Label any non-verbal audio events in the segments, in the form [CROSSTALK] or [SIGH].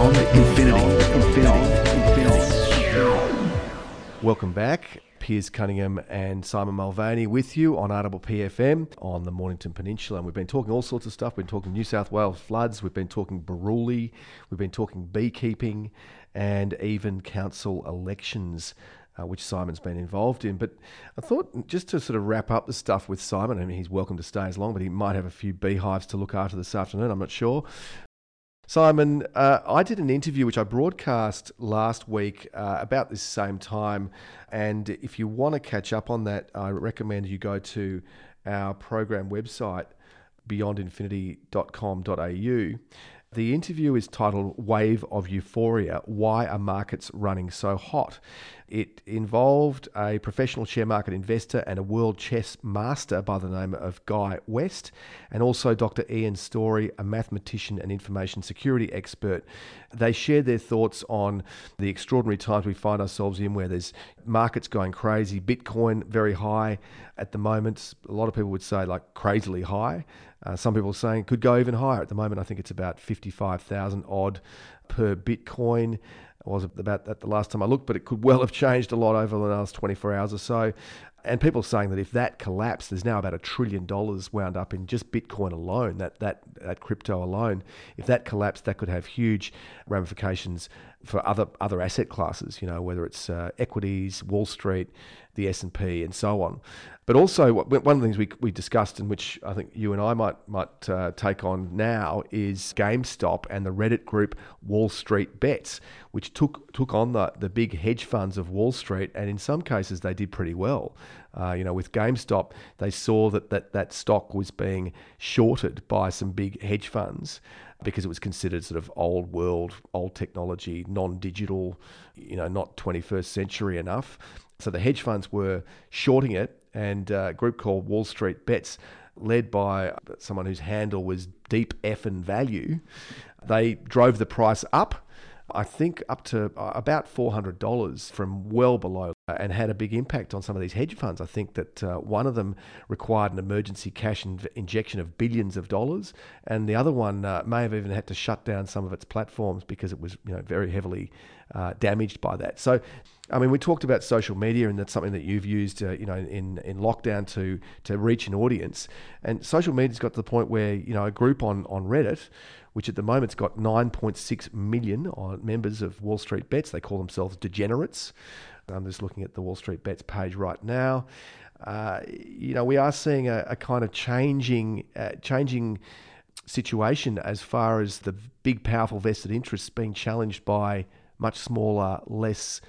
Beyond Infinity. Welcome back. Piers Cunningham and Simon Mulvaney with you on Audible PFM on the Mornington Peninsula. And we've been talking all sorts of stuff. We've been talking New South Wales floods. We've been talking Baruli. We've been talking beekeeping and even council elections. Uh, which Simon's been involved in. But I thought just to sort of wrap up the stuff with Simon, I mean, he's welcome to stay as long, but he might have a few beehives to look after this afternoon. I'm not sure. Simon, uh, I did an interview which I broadcast last week uh, about this same time. And if you want to catch up on that, I recommend you go to our program website, beyondinfinity.com.au. The interview is titled Wave of Euphoria Why Are Markets Running So Hot? It involved a professional share market investor and a world chess master by the name of Guy West, and also Dr. Ian Storey, a mathematician and information security expert. They shared their thoughts on the extraordinary times we find ourselves in where there's markets going crazy, Bitcoin very high at the moment. A lot of people would say like crazily high. Uh, some people are saying it could go even higher. At the moment, I think it's about 55,000 odd per Bitcoin. It was about that the last time I looked, but it could well have changed a lot over the last 24 hours or so. And people saying that if that collapsed, there's now about a trillion dollars wound up in just Bitcoin alone, that, that, that crypto alone. If that collapsed, that could have huge ramifications for other other asset classes, you know, whether it's uh, equities, Wall Street, the S&P and so on. But also, one of the things we, we discussed, and which I think you and I might might uh, take on now, is GameStop and the Reddit group Wall Street Bets, which took took on the, the big hedge funds of Wall Street, and in some cases they did pretty well. Uh, you know, with GameStop, they saw that, that that stock was being shorted by some big hedge funds because it was considered sort of old world, old technology, non-digital, you know, not 21st century enough. So the hedge funds were shorting it and uh, a group called Wall Street Bets, led by someone whose handle was Deep Effin Value, they drove the price up. I think up to uh, about $400 from well below and had a big impact on some of these hedge funds. I think that uh, one of them required an emergency cash in- injection of billions of dollars, and the other one uh, may have even had to shut down some of its platforms because it was you know very heavily uh, damaged by that. So, I mean, we talked about social media, and that's something that you've used, uh, you know, in in lockdown to to reach an audience. And social media's got to the point where you know a group on on Reddit which at the moment's got 9.6 million members of Wall Street Bets. They call themselves degenerates. I'm just looking at the Wall Street Bets page right now. Uh, you know, we are seeing a, a kind of changing, uh, changing situation as far as the big, powerful vested interests being challenged by much smaller, less,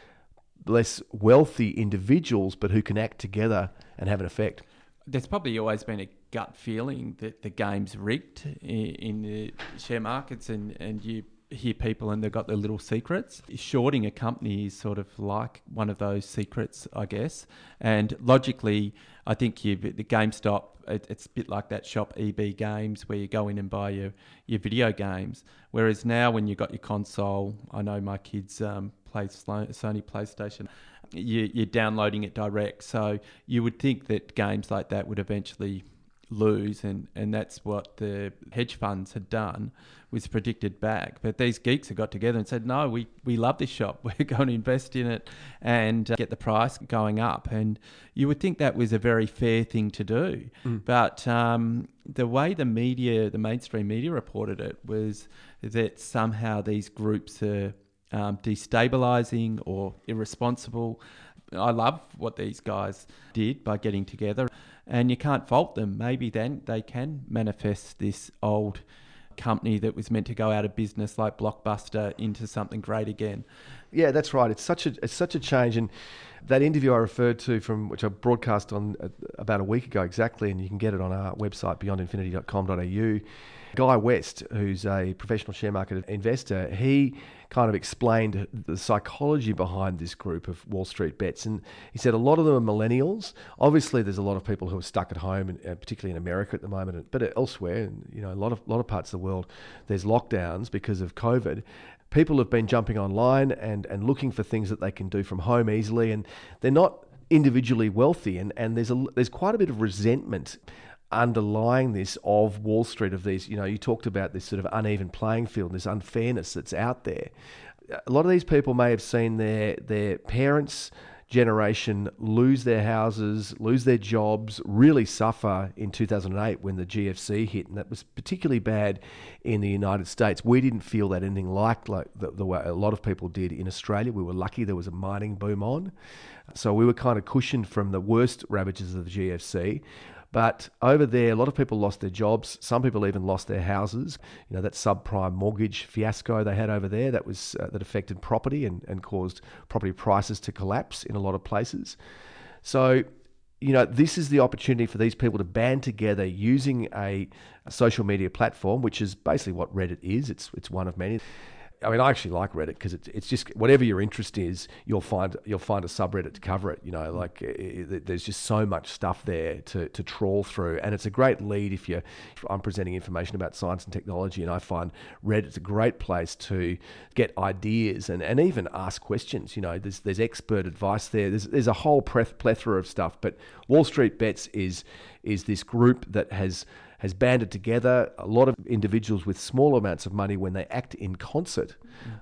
less wealthy individuals, but who can act together and have an effect. There's probably always been a gut feeling that the game's rigged in, in the share markets, and, and you hear people and they've got their little secrets. Shorting a company is sort of like one of those secrets, I guess. And logically, I think you the GameStop. It, it's a bit like that shop EB Games where you go in and buy your your video games. Whereas now, when you've got your console, I know my kids um, play Sony PlayStation. You, you're downloading it direct, so you would think that games like that would eventually lose, and, and that's what the hedge funds had done was predicted back. But these geeks have got together and said, no, we, we love this shop. [LAUGHS] We're going to invest in it and uh, get the price going up. And you would think that was a very fair thing to do. Mm. But um, the way the media, the mainstream media reported it was that somehow these groups are um, destabilizing or irresponsible. I love what these guys did by getting together, and you can't fault them. Maybe then they can manifest this old company that was meant to go out of business like Blockbuster into something great again. Yeah, that's right. It's such a it's such a change, and that interview I referred to from which I broadcast on uh, about a week ago exactly, and you can get it on our website beyondinfinity.com.au Guy West, who's a professional share market investor, he kind of explained the psychology behind this group of Wall Street bets. And he said a lot of them are millennials. Obviously, there's a lot of people who are stuck at home, and uh, particularly in America at the moment, but elsewhere, and you know, a lot of lot of parts of the world, there's lockdowns because of COVID. People have been jumping online and, and looking for things that they can do from home easily, and they're not individually wealthy, and, and there's a there's quite a bit of resentment underlying this of Wall Street of these, you know, you talked about this sort of uneven playing field, this unfairness that's out there. A lot of these people may have seen their their parents generation lose their houses, lose their jobs, really suffer in 2008 when the GFC hit, and that was particularly bad in the United States. We didn't feel that anything like, like the, the way a lot of people did in Australia. We were lucky there was a mining boom on, so we were kind of cushioned from the worst ravages of the GFC. But over there, a lot of people lost their jobs. Some people even lost their houses. You know, that subprime mortgage fiasco they had over there that was uh, that affected property and, and caused property prices to collapse in a lot of places. So, you know, this is the opportunity for these people to band together using a, a social media platform, which is basically what Reddit is. It's it's one of many. I mean, I actually like Reddit because it's it's just whatever your interest is, you'll find you'll find a subreddit to cover it. You know, mm. like eh, eh, it, there's just so much stuff there to, to trawl through, and it's a great lead if you. If I'm presenting information about science and technology, and I find Reddit's a great place to get ideas and, and even ask questions. You know, there's there's expert advice there. There's there's a whole plethora of stuff, but Wall Street Bets is is this group that has has banded together. A lot of individuals with small amounts of money, when they act in concert,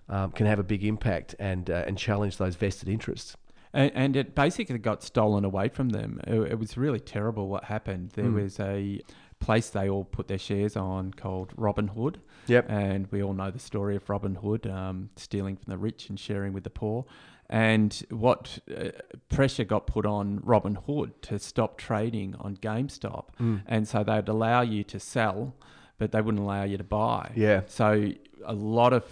um, can have a big impact and uh, and challenge those vested interests. And, and, it basically got stolen away from them. It, it was really terrible what happened. There mm. was a place they all put their shares on called Robinhood. Yep. And we all know the story of Robin Hood um, stealing from the rich and sharing with the poor and what uh, pressure got put on Robinhood to stop trading on GameStop, mm. and so they'd allow you to sell, but they wouldn't allow you to buy. Yeah. So a lot of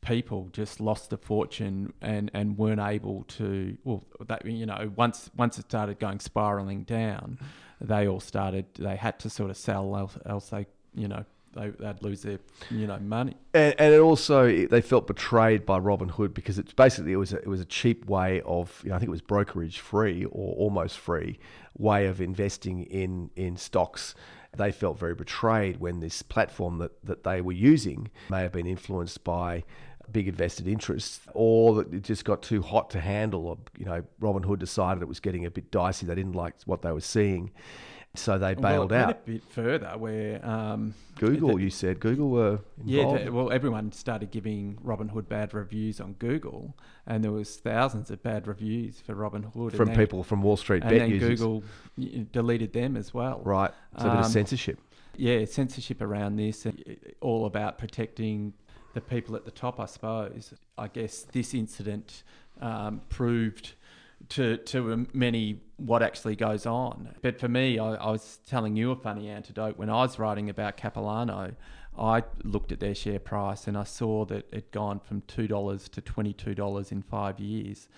people just lost a fortune and, and weren't able to. Well, that you know, once once it started going spiraling down, they all started. They had to sort of sell, else, else they you know they, would lose their you know money. And, and it also they felt betrayed by Robinhood because it's basically it was a, it was a cheap way of you know I think it was brokerage free or almost free way of investing in in stocks. They felt very betrayed when this platform that, that they were using may have been influenced by big invested interests, or that it just got too hot to handle. Or, you know, Robinhood decided it was getting a bit dicey. They didn't like what they were seeing, so they bailed well, out. a bit further, where um, Google, the, you said Google were involved. Yeah, well, everyone started giving Robinhood bad reviews on Google, and there was thousands of bad reviews for Robinhood from then, people from Wall Street and bet then users. Google deleted them as well. Right, so a bit of um, censorship. Yeah, censorship around this, all about protecting the people at the top, I suppose. I guess this incident um, proved to to many what actually goes on. But for me, I, I, was telling you a funny anecdote when I was writing about Capilano. I looked at their share price and I saw that it had gone from two dollars to twenty two dollars in five years,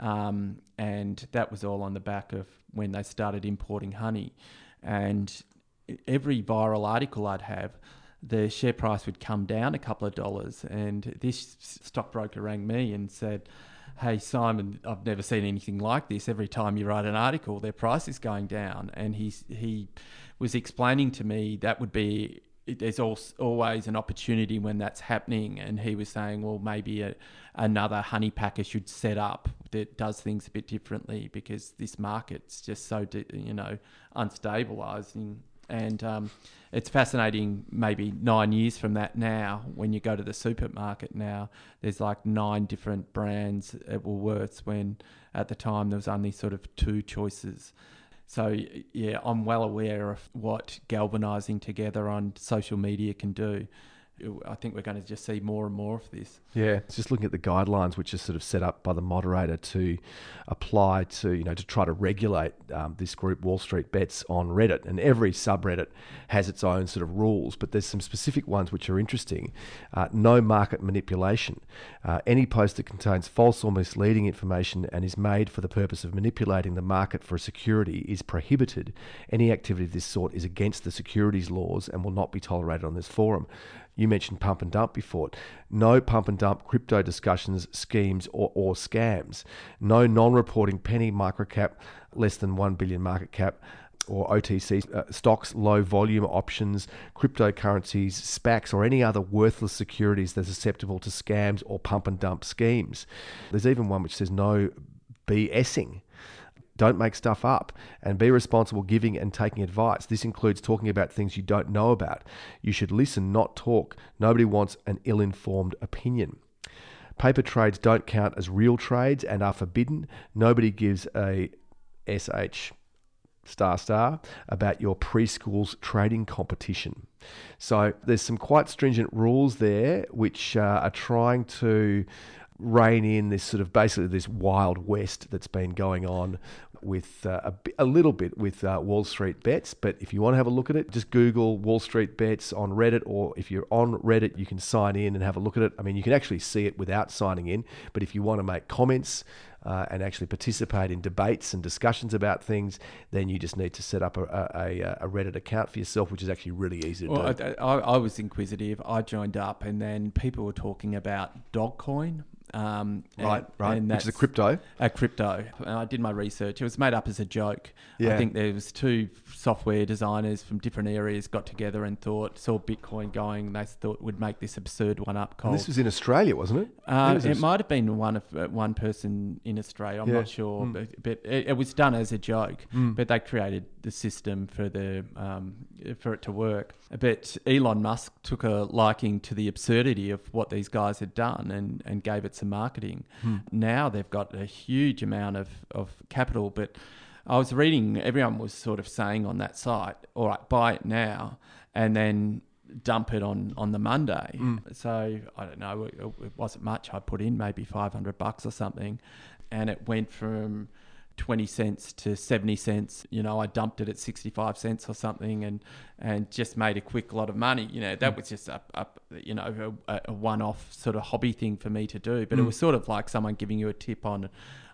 um, and that was all on the back of when they started importing honey, and every viral article I'd have the share price would come down a couple of dollars. And this stockbroker rang me and said, hey Simon, I've never seen anything like this. Every time you write an article, their price is going down, and he he was explaining to me that would be there's always an opportunity when that's happening. And he was saying, well, maybe a, another honey packer should set up that does things a bit differently because this market's just so, you know, unstabilizing. And um, it's fascinating, maybe nine years from that now, when you go to the supermarket now, there's like nine different brands at Woolworths when at the time there was only sort of two choices. So, yeah, I'm well aware of what galvanizing together on social media can do. I think we're going to just see more and more of this. Yeah, just looking at the guidelines, which are sort of set up by the moderator to apply to, you know, to try to regulate um, this group, Wall Street Bets, on Reddit. And every subreddit has its own sort of rules, but there's some specific ones which are interesting. Uh, no market manipulation. Uh, any post that contains false or misleading information and is made for the purpose of manipulating the market for a security is prohibited. Any activity of this sort is against the securities laws and will not be tolerated on this forum. You mentioned pump and dump before. No pump and dump crypto discussions, schemes, or, or scams. No non reporting penny microcap, less than 1 billion market cap or OTC uh, stocks, low volume options, cryptocurrencies, SPACs, or any other worthless securities that are susceptible to scams or pump and dump schemes. There's even one which says no BSing Don't make stuff up and be responsible giving and taking advice. This includes talking about things you don't know about. You should listen, not talk. Nobody wants an ill informed opinion. Paper trades don't count as real trades and are forbidden. Nobody gives a SH star star about your preschools trading competition. So there's some quite stringent rules there which uh, are trying to rein in this sort of basically this wild west that's been going on with uh, a, a little bit with uh, Wall Street bets. But if you want to have a look at it, just Google Wall Street bets on Reddit, or if you're on Reddit, you can sign in and have a look at it. I mean, you can actually see it without signing in, but if you want to make comments, uh, and actually participate in debates and discussions about things, then you just need to set up a, a, a Reddit account for yourself, which is actually really easy to Well, do. I, I, I was inquisitive. I joined up, and then people were talking about Dogcoin. Um, right, and- right. and Which is a crypto. a crypto. And I did my research. It was made up as a joke. Yeah. I think there was two software designers from different areas got together and thought saw Bitcoin going. They thought would make this absurd one up And called. this was in Australia, wasn't it? Uh, It it might have been one of uh, one person in Australia. I'm Yeah. not sure, Mm. but, but it, it was done as a joke. Mm. But they created the system for the um, for it to work. But Elon Musk took a liking to the absurdity of what these guys had done and, and gave it marketing. Hmm. Now they've got a huge amount of, of capital. But I was reading, everyone was sort of saying on that site, all right, buy it now, and then dump it on on the Monday. Mm. So I don't know, it, it wasn't much. I put in maybe five hundred bucks or something, and it went from. 20 cents to 70 cents you know i dumped it at 65 cents or something and and just made a quick lot of money you know that was just a, a you know a, a one-off sort of hobby thing for me to do but it Mm. was sort of like someone giving you a tip on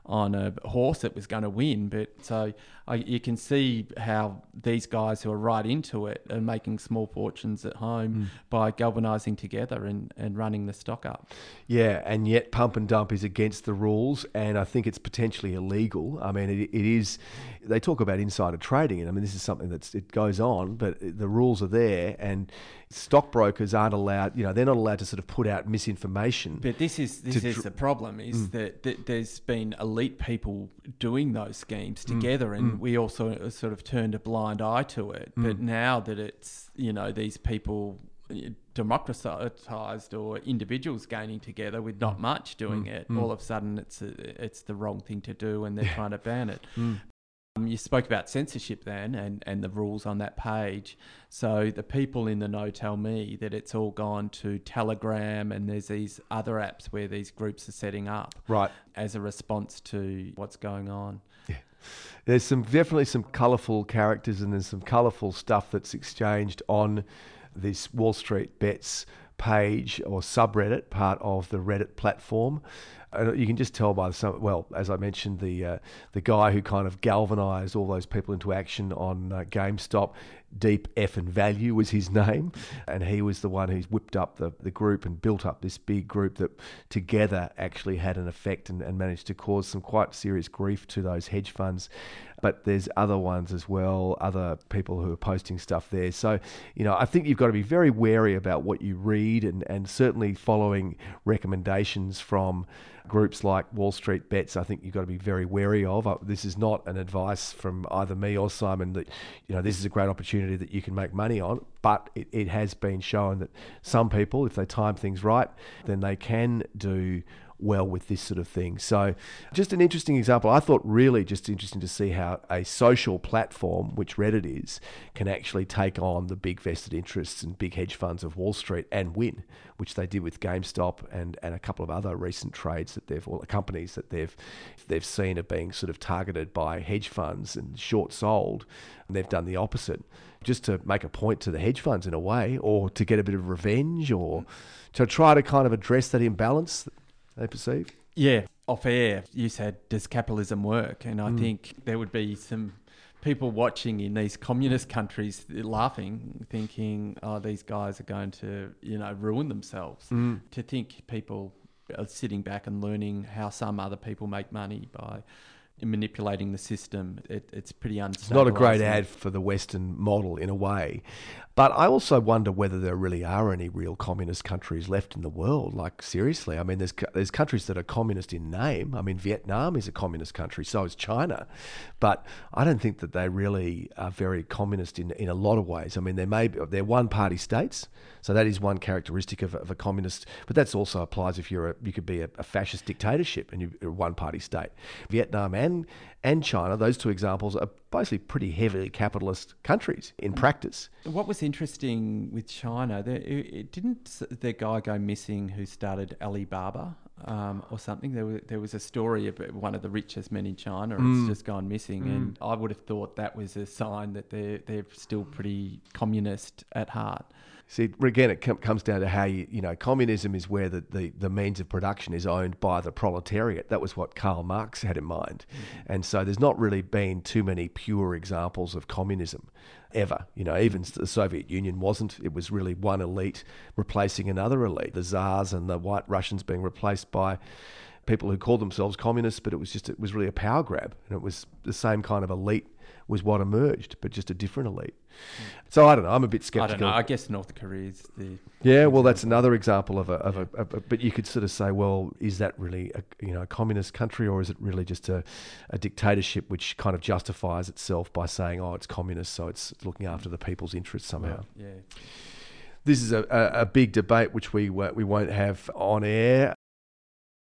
on a horse that was going to win. But so I, you can see how these guys who are right into it are making small fortunes at home Mm. by galvanizing together and, and running the stock up. Yeah, and yet pump and dump is against the rules, and I think it's potentially illegal. I mean, it, it is. They talk about insider trading, and I mean, this is something that's it goes on, but the rules are there, and stockbrokers aren't allowed. You know, they're not allowed to sort of put out misinformation. But this is this is dr- the problem is Mm. that, that there's been elite people doing those schemes together, and mm. we also sort of turned a blind eye to it. But Mm. now that it's you know these people uh, democratized or individuals gaining together with not much doing Mm. it, Mm. all of a sudden it's a, it's the wrong thing to do, and they're Yeah. trying to ban it. Mm. Um, you spoke about censorship then and, and the rules on that page. So the people in the know tell me that it's all gone to Telegram and there's these other apps where these groups are setting up Right. as a response to what's going on. There's some definitely some colourful characters and there's some colourful stuff that's exchanged on this Wall Street Bets page or subreddit, part of the Reddit platform. And you can just tell by some. Well, as I mentioned, the uh, the guy who kind of galvanised all those people into action on uh, GameStop, Deep F and Value was his [LAUGHS] name, and he was the one who's whipped up the, the group and built up this big group that together actually had an effect and, and managed to cause some quite serious grief to those hedge funds. But there's other ones as well, other people who are posting stuff there. So, you know, I think you've got to be very wary about what you read and, and certainly following recommendations from groups like Wall Street Bets, I think you've got to be very wary of. Uh, This is not an advice from either me or Simon that, you know, this is a great opportunity that you can make money on. But it, it has been shown that some people, if they time things right, then they can do well with this sort of thing. So, just an interesting example. I thought really just interesting to see how a social platform, which Reddit is, can actually take on the big vested interests and big hedge funds of Wall Street and win, which they did with GameStop and, and a couple of other recent trades that they've, or companies that they've they've seen are being sort of targeted by hedge funds and short sold, and they've done the opposite. Just to make a point to the hedge funds in a way, or to get a bit of revenge, or to try to kind of address that imbalance they perceive. Yeah, off air, you said, does capitalism work? And I Mm. think there would be some people watching in these communist countries laughing, thinking, oh, these guys are going to, you know, ruin themselves. Mm. To think people are sitting back and learning how some other people make money by manipulating the system. It, it's pretty unstable. It's not a great ad for the Western model in a way. But I also wonder whether there really are any real communist countries left in the world. Like seriously, I mean, there's there's countries that are communist in name. I mean, Vietnam is a communist country, so is China, but I don't think that they really are very communist in in a lot of ways. I mean, they may be, they're one party states, so that is one characteristic of, of a communist. But that also applies if you're a, you could be a, a fascist dictatorship and you're a one party state. Vietnam and and China, those two examples are basically pretty heavily capitalist countries in practice. What was interesting with China, it didn't the guy go missing who started Alibaba um, or something? There was, there was a story about one of the richest men in China. It's Mm. just gone missing, and I would have thought that was a sign that they're they're still pretty communist at heart. See, again, it com- comes down to how you, you know, communism is where the, the, the means of production is owned by the proletariat. That was what Karl Marx had in mind. And so there's not really been too many pure examples of communism ever. You know, even the Soviet Union wasn't. It was really one elite replacing another elite. The Tsars and the White Russians being replaced by people who called themselves communists, but it was just, it was really a power grab. And it was the same kind of elite was what emerged, but just a different elite. Hmm. So I don't know. I'm a bit skeptical. I don't know. I guess North Korea's the Yeah, well, that's another example of a, of a, a. But you could sort of say, well, is that really a you know a communist country, or is it really just a, a dictatorship which kind of justifies itself by saying, oh, it's communist, so it's looking after the people's interests somehow. yeah. This is a, a, a big debate which we we won't have on air.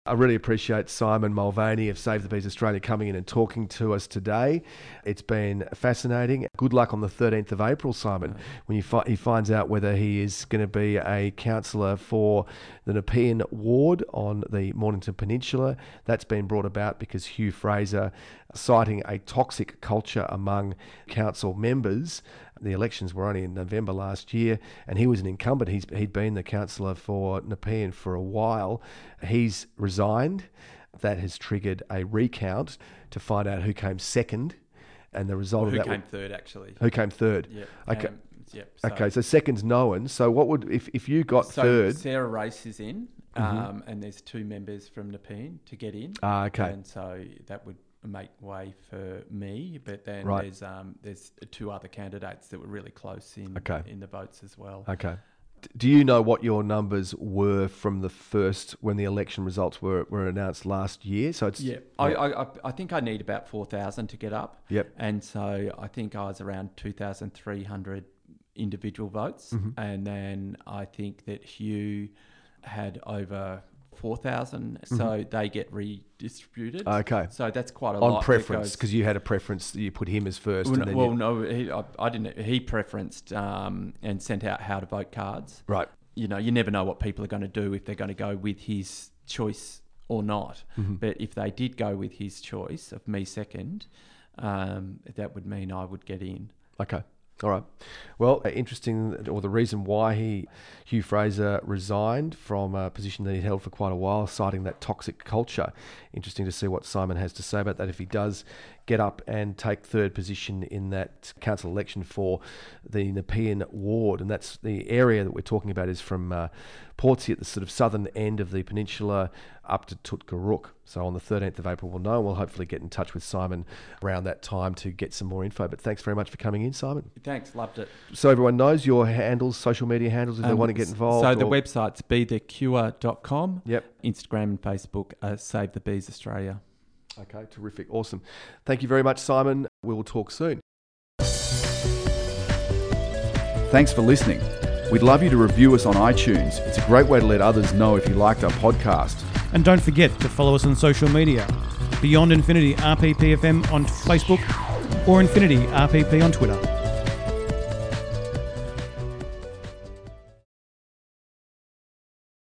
I really appreciate Simon Mulvaney of Save the Bees Australia coming in and talking to us today. It's been fascinating. Good luck on the 13th of April, Simon, when fi- he finds out whether he is going to be a councillor for the Nepean ward on the Mornington Peninsula. That's been brought about because Hugh Fraser, citing a toxic culture among council members, the elections were only in November last year, and he was an incumbent. He's, he'd been the councillor for Nepean for a while. He's resigned. That has triggered a recount to find out who came second, and the result Who of that Who came wa- third actually? who came third. Yep. Okay. Um, yep. Okay, so second's known. So what would if, if you got so third? Mm-hmm. Sarah Race is in, um, and there's two members from Nepean to get in. Ah, okay. And so that would make way for me, but then Right. there's um, there's two other candidates that were really close in Okay. in the votes as well. Okay. Do you know what your numbers were from the first when the election results were, were announced last year? So it's Yeah, I, I, I- I think I need about four thousand to get up. Yep. And so I think I was around two thousand three hundred individual votes, Mm-hmm. and then I think that Hugh had over four so they get redistributed. Mm-hmm. Okay. So that's quite a lot. on preference because you had a preference you put him as first. Well, and no, then well, you, no, he, I, I didn't. He preferenced um, and sent out how to vote cards. right. You know, you never know what people are going to do if they're going to go with his choice or not. Mm-hmm. But if they did go with his choice of me second, um, that would mean I would get in. Okay. All right. Well, uh, interesting, or the reason why he, Hugh Fraser, resigned from a position that he held for quite a while, citing that toxic culture. Interesting to see what Simon has to say about that if he does get up and take third position in that council election for the Nepean ward. And that's the area that we're talking about is from uh, Portsea at the sort of southern end of the peninsula up to Tootgarook. So on the 13th of April, we'll know. We'll hopefully get in touch with Simon around that time to get some more info. But thanks very much for coming in, Simon. Thanks, loved it. So everyone knows your handles, social media handles, if they Um, want to get involved. So the or- website's bethecure.com. Yep. Instagram and Facebook, uh, Save the Bees Australia. Okay, terrific. Awesome. Thank you very much, Simon. We will talk soon. Thanks for listening. We'd love you to review us on iTunes. It's a great way to let others know if you liked our podcast. And don't forget to follow us on social media Beyond Infinity RPPFM on Facebook or Infinity RPP on Twitter.